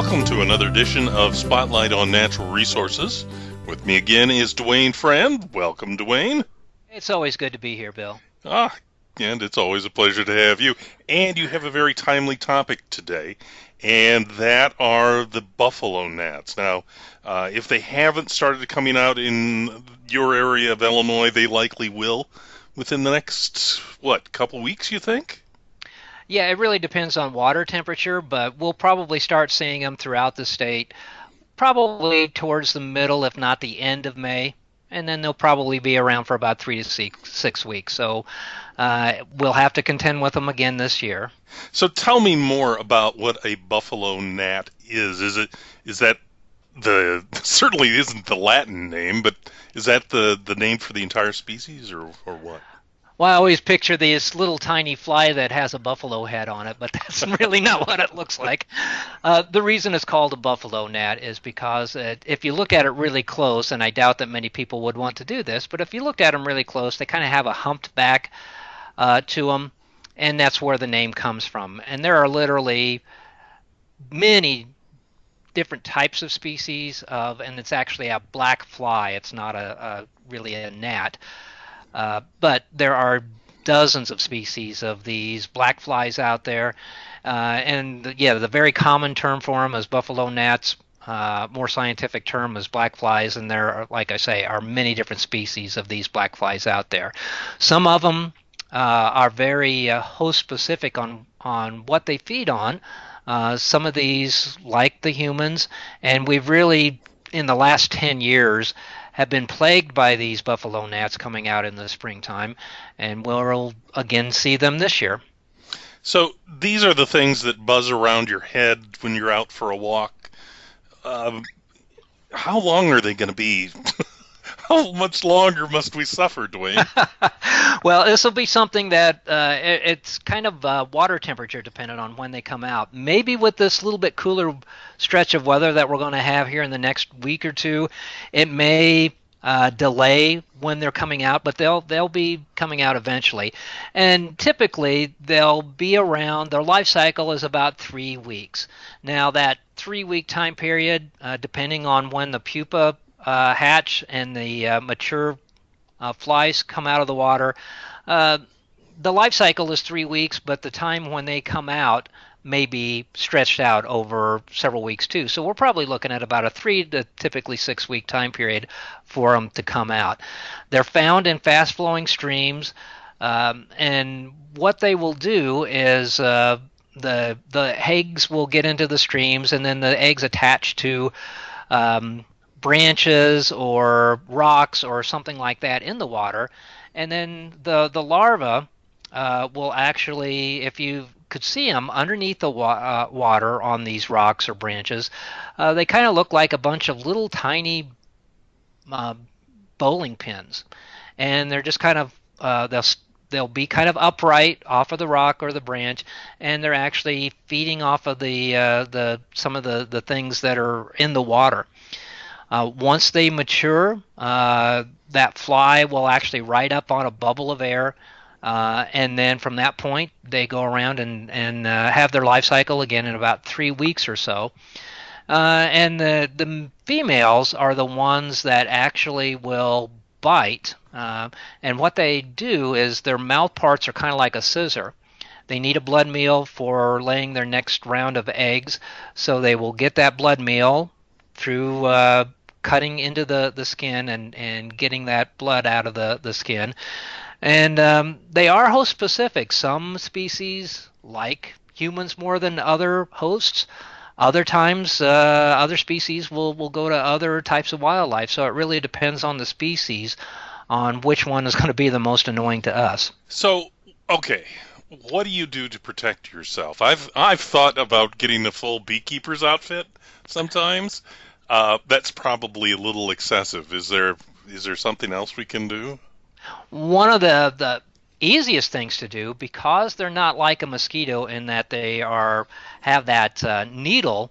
Welcome to another edition of Spotlight on Natural Resources. With me again is Duane Friend. Welcome, Duane. It's always good to be here, Bill. Ah, and it's always a pleasure to have you. And you have a very timely topic today, and that are the buffalo gnats. Now, uh, if they haven't started coming out in your area of Illinois, they likely will within the next, what, couple weeks, you think? Yeah, it really depends on water temperature, but we'll probably start seeing them throughout the state probably towards the middle, if not the end of May. And then they'll probably be around for about three to six, six weeks. So uh, we'll have to contend with them again this year. So tell me more about what a buffalo gnat is. Is it is that the certainly isn't the Latin name, but is that the the name for the entire species or or what? Well, I always picture this little tiny fly that has a buffalo head on it, but that's really not what it looks like. Uh, the reason it's called a buffalo gnat is because it, if you look at it really close, and I doubt that many people would want to do this, but if you looked at them really close, they kind of have a humped back uh, to them, and that's where the name comes from. And there are literally many different types of species of, and it's actually a black fly. It's not a, a really a gnat. Uh, but there are dozens of species of these black flies out there. Uh, and yeah, the very common term for them is buffalo gnats. Uh, more scientific term is black flies, and there are, like I say, are many different species of these black flies out there. Some of them uh, are very uh, host specific on on what they feed on. Some of these, like the humans, and we've really, in the last 10 years, have been plagued by these buffalo gnats coming out in the springtime, and we'll again see them this year. So these are the things that buzz around your head when you're out for a walk. Um, how long are they going to be? How much longer must we suffer, Duane? well, this will be something that uh, it, it's kind of uh, water temperature dependent on when they come out. Maybe with this little bit cooler stretch of weather that we're going to have here in the next week or two, it may uh, delay when they're coming out, but they'll they'll be coming out eventually. And typically they'll be around. Their life cycle is about three weeks. Now that three week time period, uh, depending on when the pupa uh, hatch and the uh, mature uh, flies come out of the water. Uh, the life cycle is three weeks, but the time when they come out may be stretched out over several weeks too. So we're probably looking at about a three to typically six week time period for them to come out. They're found in fast flowing streams, um, and what they will do is uh, the the eggs will get into the streams, and then the eggs attach to um, branches or rocks or something like that in the water, and then the the larva uh, will actually, if you could see them underneath the wa- uh, water on these rocks or branches, uh, they kind of look like a bunch of little tiny uh, bowling pins, and they're just kind of uh, they'll they'll be kind of upright off of the rock or the branch, and they're actually feeding off of the uh, the some of the the things that are in the water. Uh, once they mature, uh, that fly will actually ride up on a bubble of air. Uh, and then from that point, they go around and, and uh, have their life cycle again in about three weeks or so. Uh, and the, the females are the ones that actually will bite. Uh, and what they do is their mouth parts are kind of like a scissor. They need a blood meal for laying their next round of eggs, so they will get that blood meal through uh, cutting into the, the skin and, and getting that blood out of the, the skin. And um, they are host specific. Some species like humans more than other hosts. Other times, uh, other species will, will go to other types of wildlife. So it really depends on the species on which one is going to be the most annoying to us. So, okay, what do you do to protect yourself? I've I've thought about getting the full beekeeper's outfit sometimes, uh, that's probably a little excessive. Is there is there something else we can do? One of the the easiest things to do because they're not like a mosquito in that they are have that uh, needle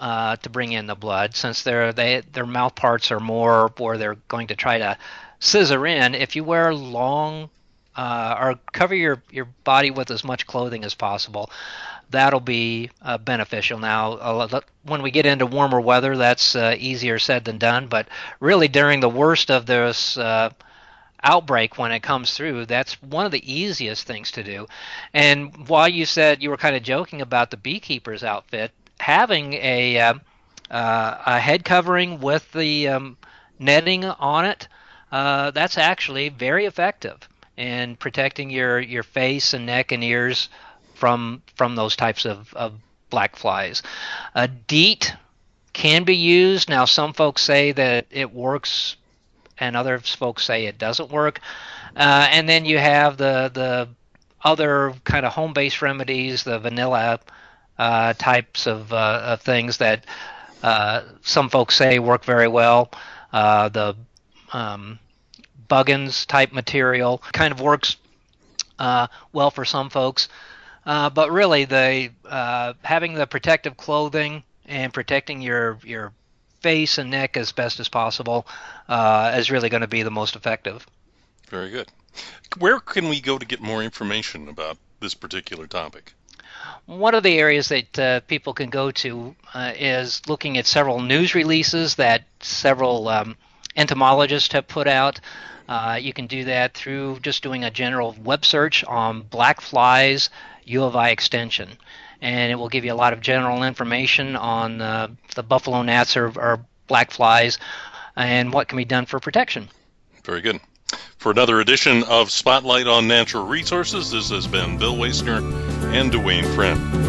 uh, to bring in the blood since their they their mouth parts are more where they're going to try to scissor in if you wear long uh, or cover your your body with as much clothing as possible that'll be uh, beneficial. Now, when we get into warmer weather, that's uh, easier said than done. But really, during the worst of this uh, outbreak, when it comes through, that's one of the easiest things to do. And while you said you were kind of joking about the beekeeper's outfit, having a uh, uh, a head covering with the um, netting on it, uh, that's actually very effective in protecting your, your face and neck and ears from from those types of, of black flies. A DEET can be used. Now, some folks say that it works, and other folks say it doesn't work. Uh, and then you have the the other kind of home-based remedies, the vanilla uh, types of, uh, of things that uh, some folks say work very well. Uh, the um, Buggins type material kind of works uh, well for some folks. Uh, but really, the uh, having the protective clothing and protecting your your face and neck as best as possible uh, is really going to be the most effective. Very good. Where can we go to get more information about this particular topic? One of the areas that uh, people can go to uh, is looking at several news releases that several um, entomologists have put out. Uh, you can do that through just doing a general web search on black flies U of I extension, and it will give you a lot of general information on uh, the buffalo gnats or, or black flies and what can be done for protection. Very good. For another edition of Spotlight on Natural Resources, this has been Bill Wasner and Duane Friend.